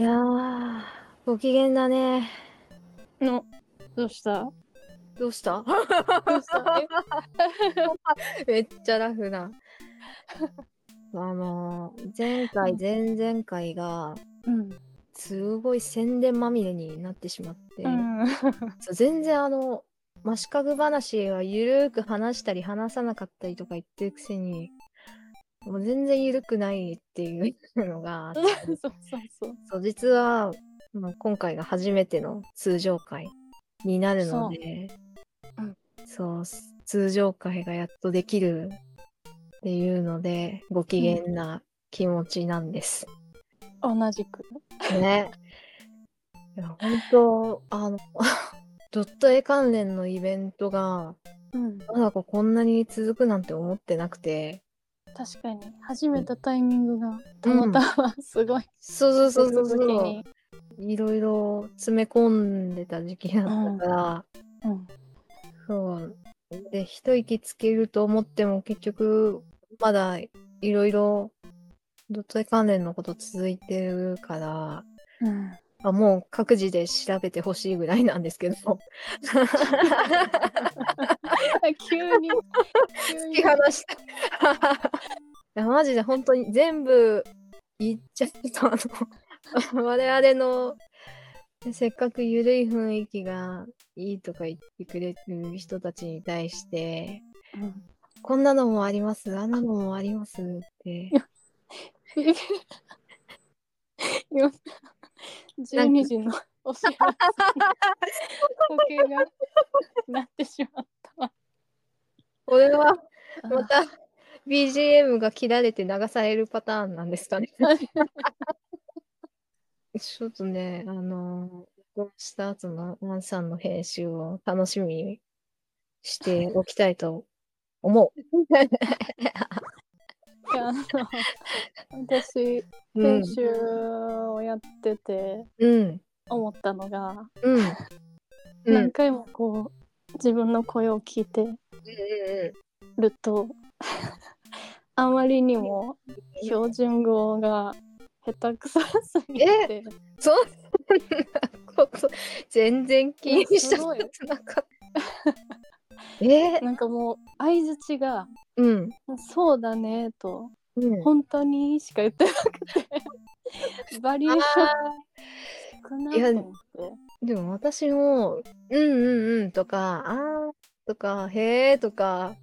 いやー、ご機嫌だね。の、どうした？どうした？どうした？え？めっちゃラフな。あのー、前回、前々回が、うん。すごい宣伝まみれになってしまって、うん。そう全然あの、マシカグ話はゆるーく話したり話さなかったりとか言ってるくせに、もう全然ゆるくないっていうのがあって そうそうそう。そう、実は、まあ、今回が初めての通常回になるので、そううんそう通常回がやっとできるっていうので、ご機嫌な気持ちなんです。同じく。ね。いや、本当あの、ドット絵関連のイベントが、うん。まだかこんなに続くなんて思ってなくて、確かに、始めたタイミングが、たまたま すごい。そうそうそうそうそう続きに。いろいろ詰め込んでた時期だったから、うん。そう。で、一息つけると思っても結局、まだいろいろドット絵関連のこと続いてるから、うん。あもう各自で調べてほしいぐらいなんですけど。急に。急突にき放した。いや、マジで本当に全部言っちゃうと、あの、我々のせっかく緩い雰囲気がいいとか言ってくれる人たちに対して、うんこんなのもあります、あんなのもあります？って。今12時のお知らせ時計がなってしまったわ。これはまた BGM が切られて流されるパターンなんですかね。ちょっとね、あの、録音した後のワンさんの編集を楽しみにしておきたいと思う。い やあの私うん編。集をやっててうん。思ったのが、うん。う何回もこう自分の声を聞いてるとあまりにも標準語が下手くそすぎて。そんなこと全然気にしたことなかった。え？ー、なんかもう相づちがうん。「そうだね」とうん「本当に」しか言ってなくて。バリエーション少ないと思って。でも私も、うんうんうんとか、あーとか、へーとか、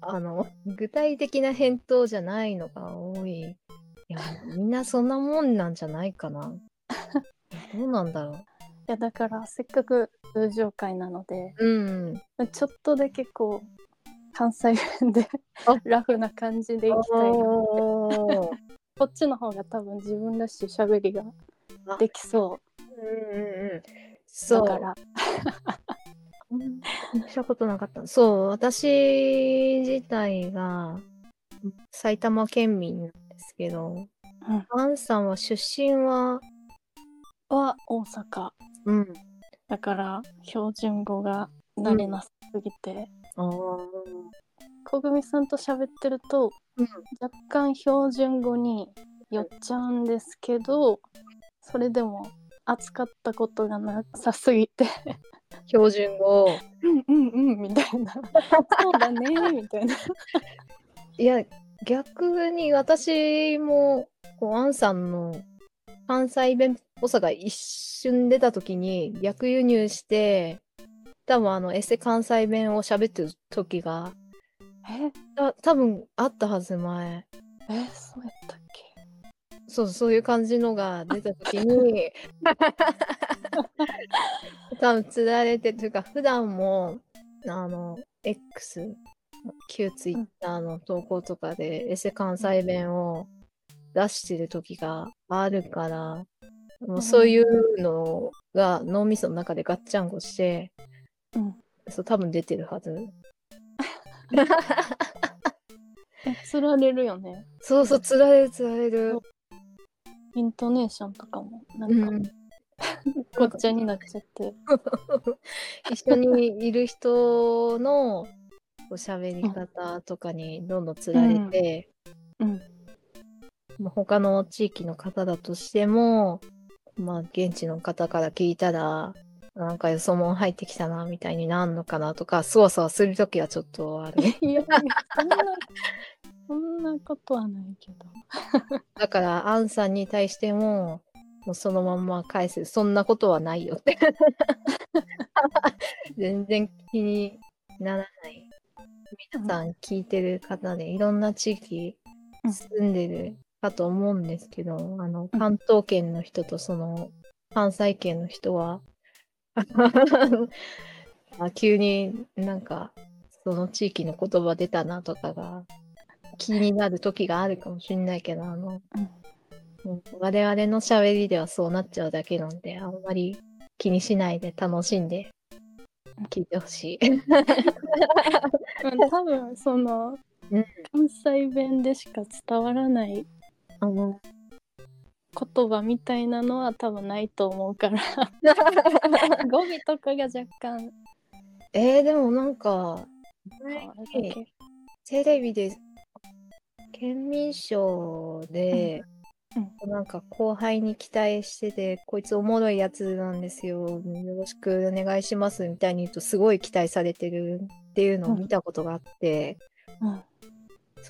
あの、具体的な返答じゃないのが多い。いや、みんなそんなもんなんじゃないかな。どうなんだろう。いやだからせっかく通常会なのでうん。ちょっとだけこう関西弁であ ラフな感じでいきたいなこっちの方が多分自分らしい喋りができそうんうんうん。うそう。だからうんしたことなかった。そう、私自体が埼玉県民なん。ですけど、アンさん。は出身は、は大阪うん。だから標準語が慣れなすぎて、あー小組さん。と喋ってるとうん。若干標準語に寄っちゃうん。ですけどそれでも扱ったことがなさすぎて標準語を。うんうんうんみたいなそうだねみたいないや、逆に私も、こう、アンさんの関西弁っぽさが一瞬出た時に逆輸入して、多分あの、エセ関西弁を喋ってる時が、え？た多分あったはず前。えそうやったっけ？そう、そういう感じのが出た時に、多分つられて、というか、普段も、あの、X、旧ツイッターの投稿とかで、エセ関西弁を出してる時があるから、もうそういうのが脳みその中でガッチャンコして、うんそう、多分出てるはず。えつられるよねそうそう、つられる、つられる。イントネーションとかもなか、うんん。ごっちゃになっちゃって 一緒にいる人のお喋り方とかにどんどんつられて、うんまあ他の地域の方だとしてもまあ、現地の方から聞いたら、なんかよそもん入ってきたな、みたいになんのかなとか、そわそわするときはちょっとある。いやいやそんなそんなことはないけど。だから、アンさんに対しても、もうそのまんま返す。そんなことはないよって。全然気にならない。皆さん聞いてる方で、いろんな地域うん住んでるかと思うんですけど、あの、うん関東圏の人とその、関西圏の人は、あ急になんか、その地域の言葉出たなとかが気になる時があるかもしれないけど、あの、うん。うん我々の喋りではそうなっちゃうだけなんで、あんまり気にしないで楽しんで聞いてほしい。う ん多分その、うん。関西弁でしか伝わらないあの言葉みたいなのは多分ないと思うから。語尾とかが若干。えー、でもなんか。テレビで、県民賞で、うん。なんか後輩に期待してて、こいつおもろいやつなんですよ、よろしくお願いしますみたいに言うと、すごい期待されてるっていうのを見たことがあって、うん。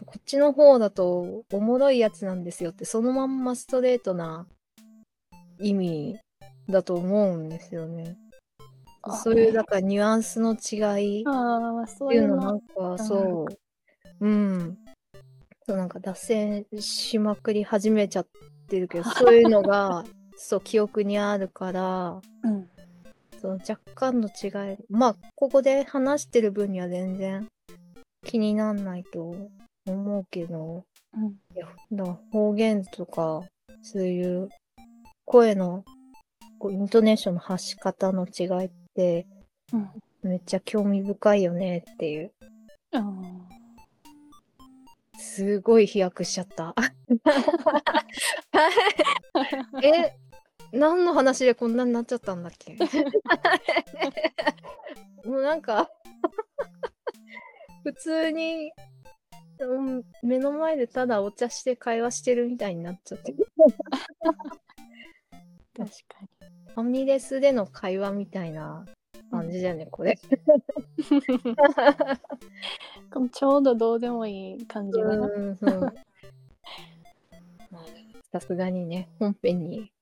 こっちの方だと、おもろいやつなんですよって、そのまんまストレートな意味だと思うんですよね。あ。そういう、だからニュアンスの違いっていう。のなんかそう、うん。そうなんか脱線しまくり始めちゃってるけど、そういうのが、そう、記憶にあるから、うん。その若干の違い、まあ、ここで話してる分には全然気になんないと思うけど、うん。いや方言とか、そういう声のこうイントネーションの発し方の違いって、うん。めっちゃ興味深いよねっていう。あすごい飛躍しちゃった。え、何の話でこんなになっちゃったんだっけ？もうなんか、普通に、うん目の前でただお茶して会話してるみたいになっちゃって。あ、確かに。ファミレスでの会話みたいな感じだよね、これ。ちょうどどうでもいい感じがな。さすがにね、本編に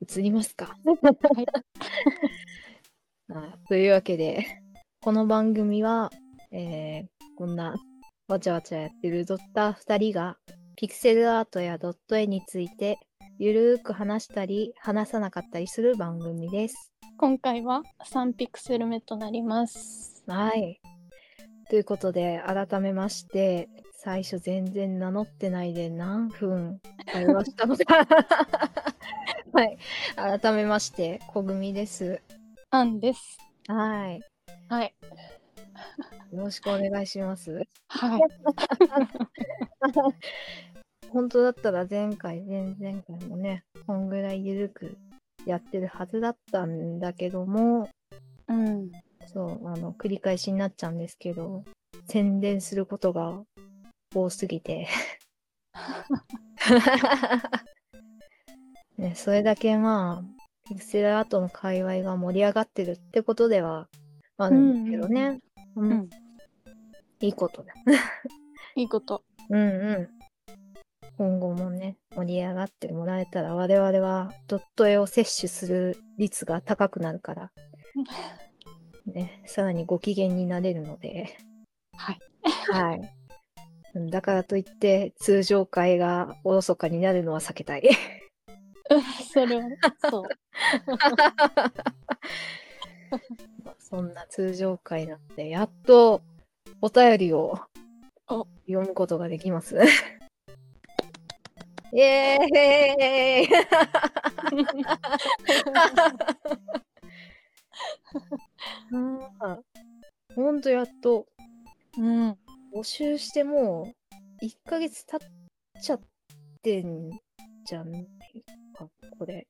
移りますか。というわけで、この番組は、えーこんなわちゃわちゃやってるドッター2人が、ピクセルアートやドット絵について、ゆるーく話したり、話さなかったりする番組です。今回は3ピクセル目となります。はい。ということで、改めまして、最初全然名乗ってないで何分会話したのか。はい。改めまして、小組です。アンです。はい。はい。よろしくお願いします。はい。本当だったら前回、前々回もね、こんぐらいゆるくやってるはずだったんだけども、うん。そう、あの、繰り返しになっちゃうんですけど、宣伝することが多すぎて。ね、それだけまあ、ピクセルアートの界隈が盛り上がってるってことではあるんですけどね。うんうん。いいことだ。いいこと。うんうん。今後もね、盛り上がってもらえたら、我々はドット絵を摂取する率が高くなるから、ね、さらにご機嫌になれるので、はい。はい。うんだからといって、通常会がおろそかになるのは避けたい。それは、そう。そんな通常会なんで、やっとお便りをお読むことができます。イエーイ ほんとやっとうん。募集してもう1ヶ月経っちゃってんじゃないか、これ。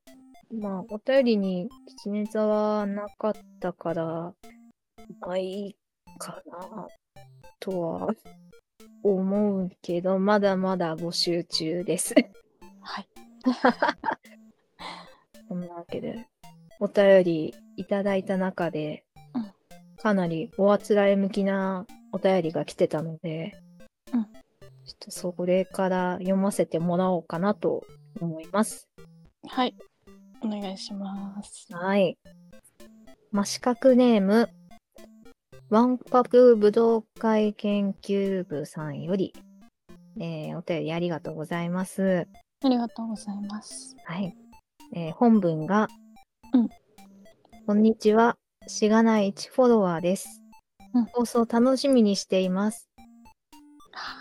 まあ、お便りに決め座はなかったから、まあいいかな、とは思うけど、まだまだ募集中です。はい。こんなわけで、お便りいただいた中で、うんかなりおあつらえ向きなお便りが来てたので、うんちょっとそれから読ませてもらおうかなと思います。はい。お願いします。はい。真四角ネーム、わんぱく武道会研究部さんより、えーお便りありがとうございます。ありがとうございます。はい。えー本文が、うんこんにちは。しがない1フォロワーです。うん放送楽しみにしています。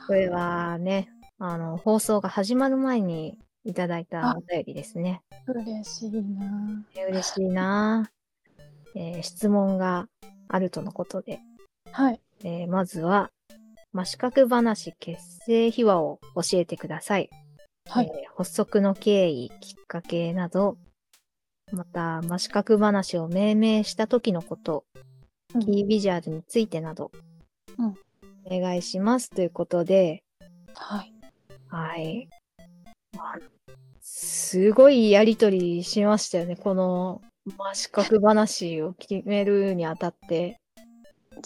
これはね、あの、放送が始まる前にいただいたお便りですね。嬉しいな。えー嬉しいな、えー質問があるとのことで、はい。えーまずは、真四角話結成秘話を教えてください。はい。えー発足の経緯、きっかけなど、また、真四角話を命名した時のこと、うんキービジュアルについてなど、うんお願いしますということで、はい。はい。あすごいやりとりしましたよね。この真四角話を決めるにあたって。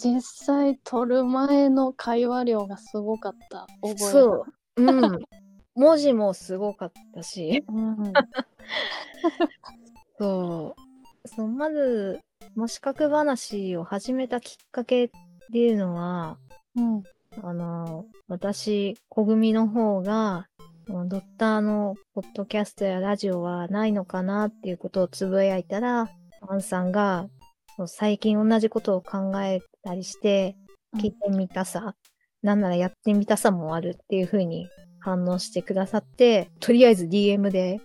実際撮る前の会話量がすごかった。覚えがそう。うん。文字もすごかったし。うん。そう。そうまず、真四角話を始めたきっかけっていうのは、うん。あの、私、小組の方が、うんドッターのポッドキャストやラジオはないのかなっていうことをつぶやいたら、アンさんが、最近同じことを考えたりして、聞いてみたさ、なんならやってみたさもあるっていうふうに反応してくださって、とりあえず DM で、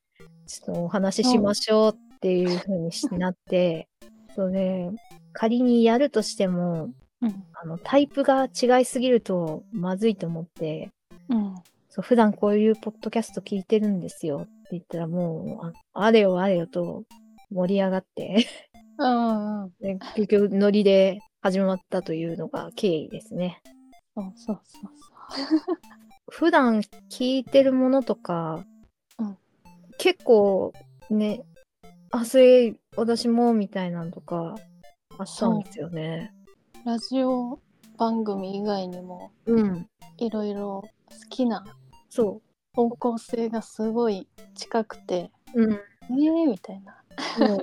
ちょっとお話ししましょうっていうふうにしなって、それ、仮にやるとしても、うん。あの、タイプが違いすぎるとまずいと思って、うん。そう普段こういうポッドキャスト聞いてるんですよって言ったらもう、ああれよあれよと盛り上がって、うん。うん。で結局ノリで始まったというのが経緯ですね。そうそうそう 普段聞いてるものとか、うん結構ね、あ、それ私もみたいなのとかあったんですよね。そう。ラジオ番組以外にもうん。いろいろ好きなそ方向性がすごい近くて、う。うん。えーみたいな。もう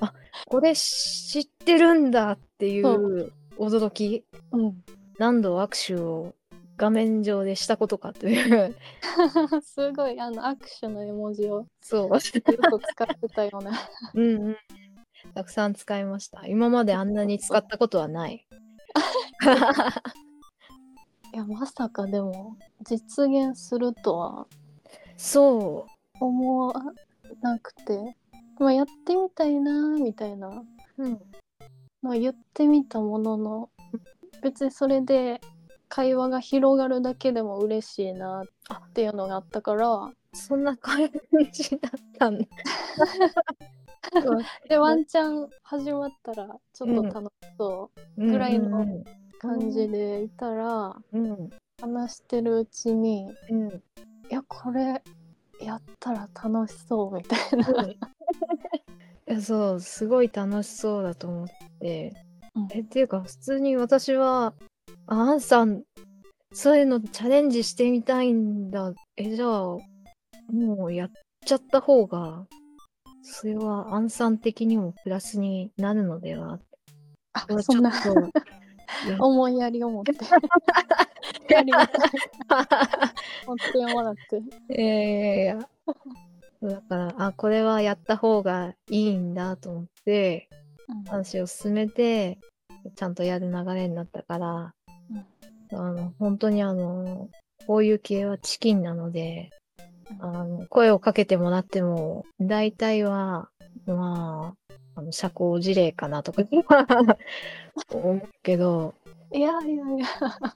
あ、これ知ってるんだっていう驚き。うん。何度握手を画面上でしたことかという。すごいあの握手の絵文字をそう。ずっと使ってたよね。うんうん。たくさん使いました。今まであんなに使ったことはない。いやまさかでも実現するとは。そ思わなくて、まあ、やってみたいなみたいな。う。うん。まあ、言ってみたものの別にそれで会話が広がるだけでも嬉しいなっていうのがあったから。そんな感じだったんだ。でワンチャン始まったらちょっと楽しそう。ぐらいのうん感じでいたら、うん。話してるうちにうん。いやこれやったら楽しそうみたいな。いやそうすごい楽しそうだと思って、うん。えっていうか普通に私はあアンさんそういうのチャレンジしてみたいんだ。えじゃあもうやっちゃった方がそれはアンさん的にもプラスになるのではあちょっそんな。と思いやりを持って。ありがたい持ってもらって。いやいやいや。だからあこれはやった方がいいんだと思ってうん。話を進めてちゃんとやる流れになったから、あの本当にあのこういう系はチキンなので、うんあの声をかけてもらっても大体はまああの社交辞令かなとか 思うけどいやいやいや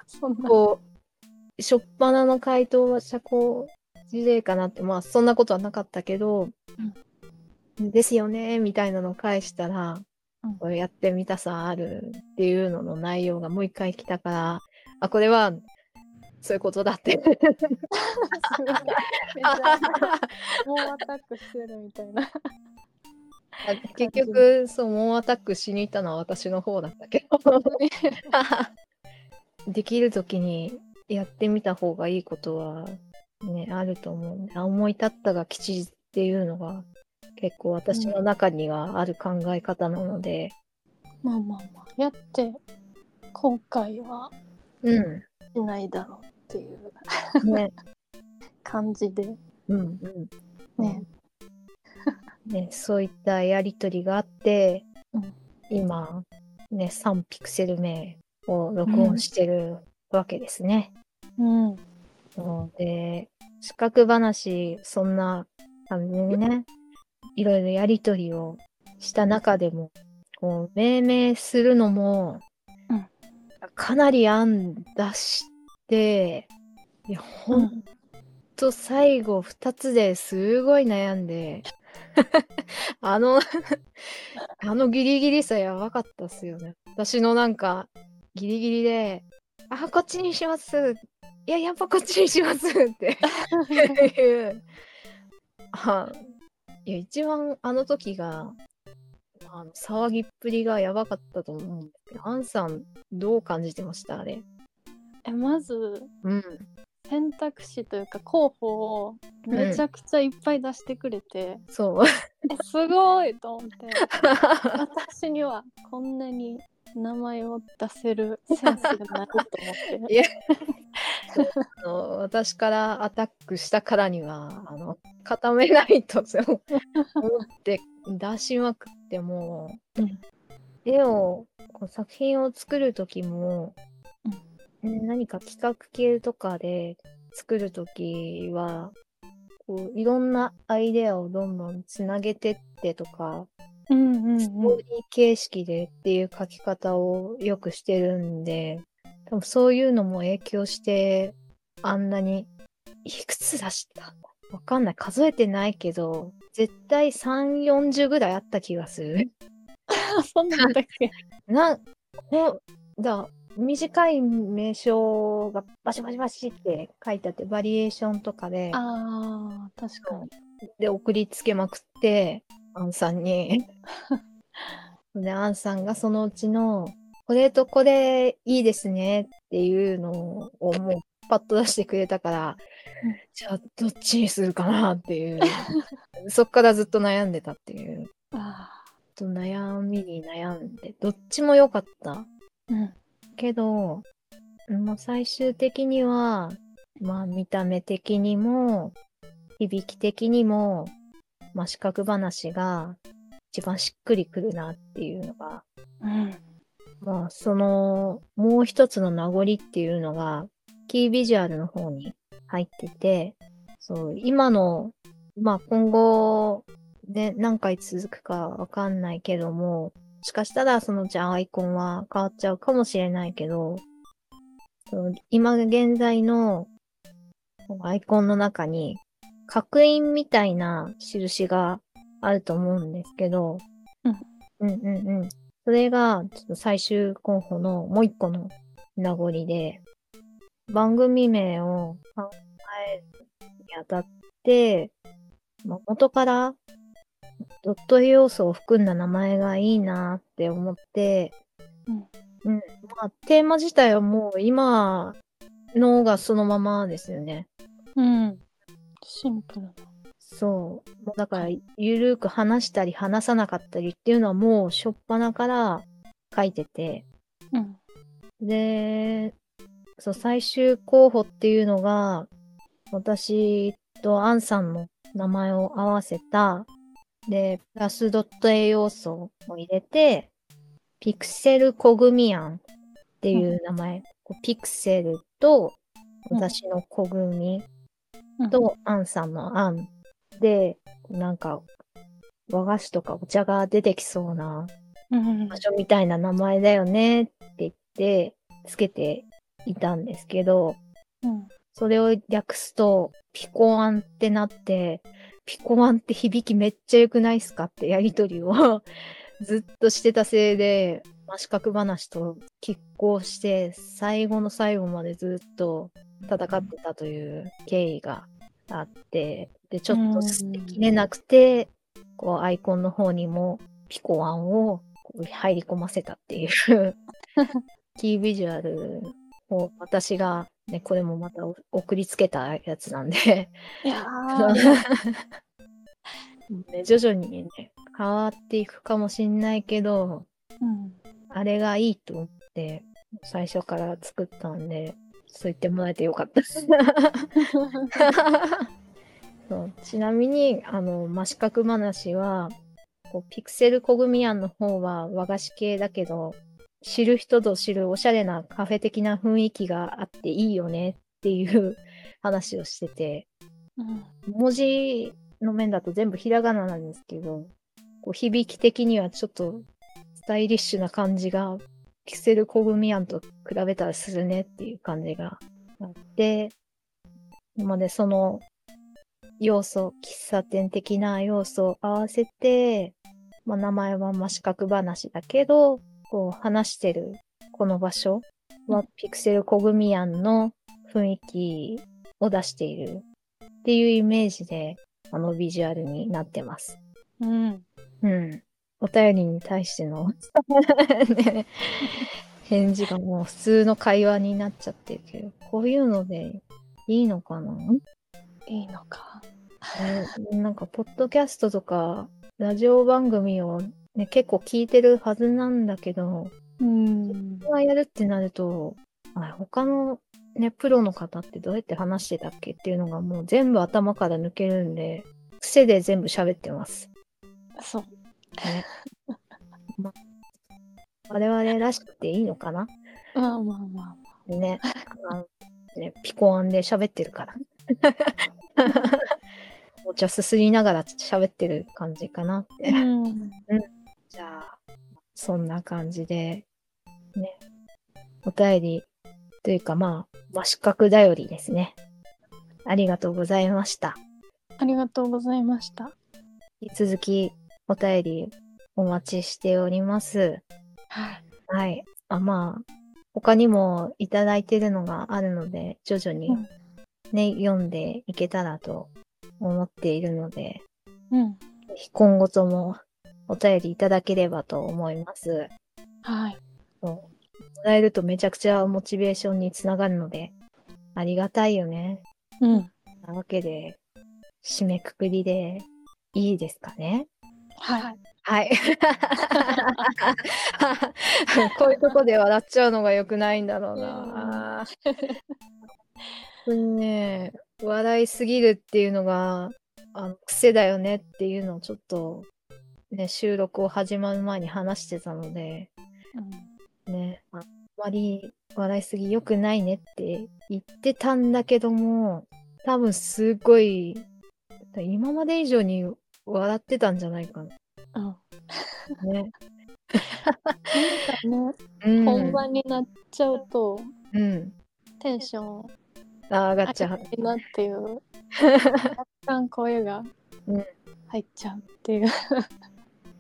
そんな。こう初っ端の回答は社交辞令かなってまあそんなことはなかったけど、ですよねみたいなのを返したら、うんこれやってみたさあるっていうのの内容がもう一回来たからあこれはそういうことだって。もうアタックしてるみたいな。結局、そう、モンアタックしに行ったのは私の方だったけど。できる時にやってみた方がいいことはね、あると思う。んで、思い立ったが吉っていうのが結構私の中にはある考え方なので。うん、まあまあまあ、やって後悔はしないだろうっていう、ね、感じで。うんうん。ね。ね、そういったやりとりがあって、うん、今、ね、3ピクセル目を録音してるわけですね。うん。ので、資格話、そんな感じにね、いろいろやりとりをした中でも、こう、命名するのも、うん、かなり案出して、いや、ほんと最後2つですごい悩んで、あの あのギリギリさやばかったっすよね。私のなんか、ギリギリで、あ、こっちにします。いや、やっぱこっちにします。って。あいや、一番あの時が、あの騒ぎっぷりがやばかったと思うんですけど、アンさん、どう感じてました？あれ。え、まず、うん、選択肢というか候補をめちゃくちゃいっぱい出してくれて、うん、そう。えすごいと思って。私にはこんなに名前を出せるセンスがないと思って。いやあの私からアタックしたからにはあの固めないと思って出しまくっても、う。ん、絵をこう作品を作る時も、うん、何か企画系とかで作る時はこういろんなアイデアをどんどんつなげてってとかうんうんうん、ストーリー形式でっていう書き方をよくしてるんで、多分そういうのも影響して、あんなに、いくつ出したわかんない。数えてないけど、絶対3、40ぐらいあった気がする。そんなんだっけ？な、ほだ、短い名称がバシバシバシって書いてあって、バリエーションとかで。ああ、確かに。で、送りつけまくって、アンさんに。で、アンさんがそのうちの、これとこれいいですねっていうのをもうパッと出してくれたから、じゃあどっちにするかなっていう。そっからずっと悩んでたっていう。あと悩みに悩んで、どっちも良かった。うん。けど、もう最終的には、まあ見た目的にも、響き的にも、まあ、四角話が一番しっくりくるなっていうのが、うん、まあ、その、もう一つの名残っていうのが、キービジュアルの方に入ってて、そう、今の、まあ、今後、ね、何回続くかわかんないけども、もしかしたらそのうちアイコンは変わっちゃうかもしれないけど、今現在のアイコンの中に刻印みたいな印があると思うんですけど、うん、うんうんうん。それが、ちょっと最終候補のもう一個の名残で、番組名を考えるにあたってて、まあ、元からドット要素を含んだ名前がいいなって思って、うん。うん。まあ、テーマ自体はもう今のがそのままですよね。うん。シンプルな。そう。もうだから、ゆるく話したり話さなかったりっていうのはもう初っ端から書いてて。うん。で、そう、最終候補っていうのが、私とアンさんの名前を合わせた、で、プラスドット A 要素を入れて、ピクセルコグミアンっていう名前、うん、ピクセルと私のコグミと、アンさんのアンで、なんか、和菓子とかお茶が出てきそうな場所みたいな名前だよねって言って、つけていたんですけど、うん、それを略すと、ピコアンってなって、ピコアンって響きめっちゃ良くないっすかってやりとりを ずっとしてたせいで、真四角話と拮抗して、最後の最後までずっと戦ってたという経緯があって、で、ちょっと捨てきれなくて、こうアイコンの方にもピコワンを入り込ませたっていう キービジュアルを私が、ね、これもまた送りつけたやつなんで。いやね、徐々にね、変わっていくかもしんないけど、うん、あれがいいと思って、最初から作ったんで、そう言ってもらえてよかった。そう。ちなみに、あの、真四角話は、こうピクセルコグミアンの方は和菓子系だけど、知る人ぞ知るおしゃれなカフェ的な雰囲気があっていいよねっていう話をしてて、うん文字の面だと全部ひらがななんですけど、こう響き的にはちょっとスタイリッシュな感じが、ピクセルコグミアンと比べたらするねっていう感じがあって、なのでその要素、喫茶店的な要素を合わせて、まあ、名前は四角話だけど、こう話してるこの場所はピクセルコグミアンの雰囲気を出しているっていうイメージで、あのビジュアルになってます。うんうん。お便りに対しての、ね、返事がもう普通の会話になっちゃってるけど、こういうのでいいのかな？いいのかねなんか、ポッドキャストとか、ラジオ番組を、ね、結構聞いてるはずなんだけど、うんがやるってなると、あ他のね、プロの方ってどうやって話してたっけっていうのがもう全部頭から抜けるんで、癖で全部喋ってます。そうね。ま我々らしくていいのかな？まあまあまあね。あのねピコアンで喋ってるから。お茶すすりながら喋ってる感じかなって。うんじゃあ、そんな感じで、ね。お便りというかまあ、真四角だよりですね。ありがとうございました。ありがとうございました引き続きお便りお待ちしております。はいはい。あ、まあ、他にもいただいてるのがあるので、徐々にうんね、読んでいけたらと思っているので、うん今後ともお便りいただければと思います。はいもらえるとめちゃくちゃモチベーションにつながるので、ありがたいよね。うんなわけで、締めくくりでいいですかね？はいはい。こういうとこで笑っちゃうのが良くないんだろうな。本当にね、笑いすぎるっていうのが、あの癖だよねっていうのをちょっと、ね、収録を始まる前に話してたので、ね、あんまり笑いすぎ良くないねって言ってたんだけども、多分すごい、今まで以上に笑ってたんじゃないかな。うんね。なんかね、うん、本番になっちゃうとうん。テンションあ、上がっちゃう。なっていう 若干声がうん入っちゃうっていう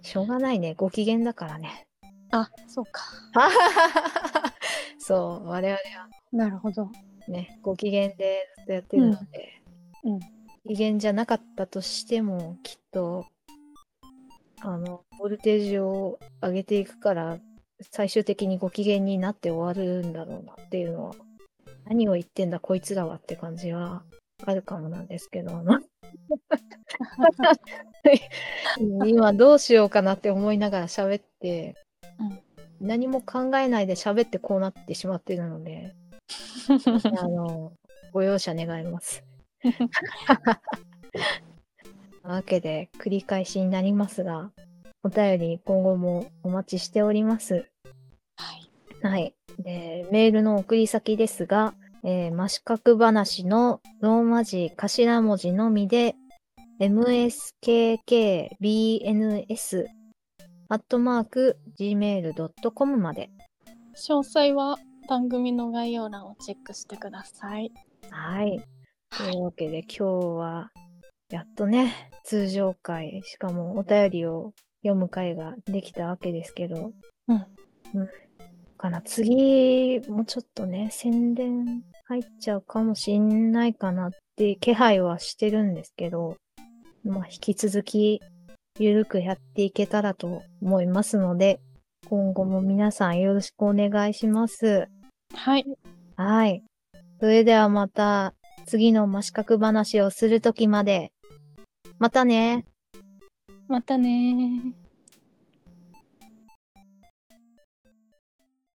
しょうがないね。ご機嫌だからね。あそうか。そう、我々は。なるほど。ね、ご機嫌でずっとやってるので、うん。うん。機嫌じゃなかったとしても、きっと、あの、ボルテージを上げていくから、最終的にご機嫌になって終わるんだろうなっていうのは、何を言ってんだこいつらはって感じはあるかもなんですけど、あ の 今どうしようかなって思いながら喋って、何も考えないで喋ってこうなってしまっているので、あの、ご容赦願います。な わけで、繰り返しになりますが、お便り今後もお待ちしております。はいはい。で、メールの送り先ですが、えー、真四角話のローマ字頭文字のみで、mskkbns アットマーク gmail.com まで。詳細は番組の概要欄をチェックしてくださいはい。というわけで今日は、やっとね、通常回、しかもお便りを読む回ができたわけですけど、うん。うん。かな。次もちょっとね、宣伝入っちゃうかもしんないかなって気配はしてるんですけど、まあ、引き続きゆるくやっていけたらと思いますので、今後も皆さんよろしくお願いします。はい。はい。それではまた次の真四角話をするときまで。またね。またねー。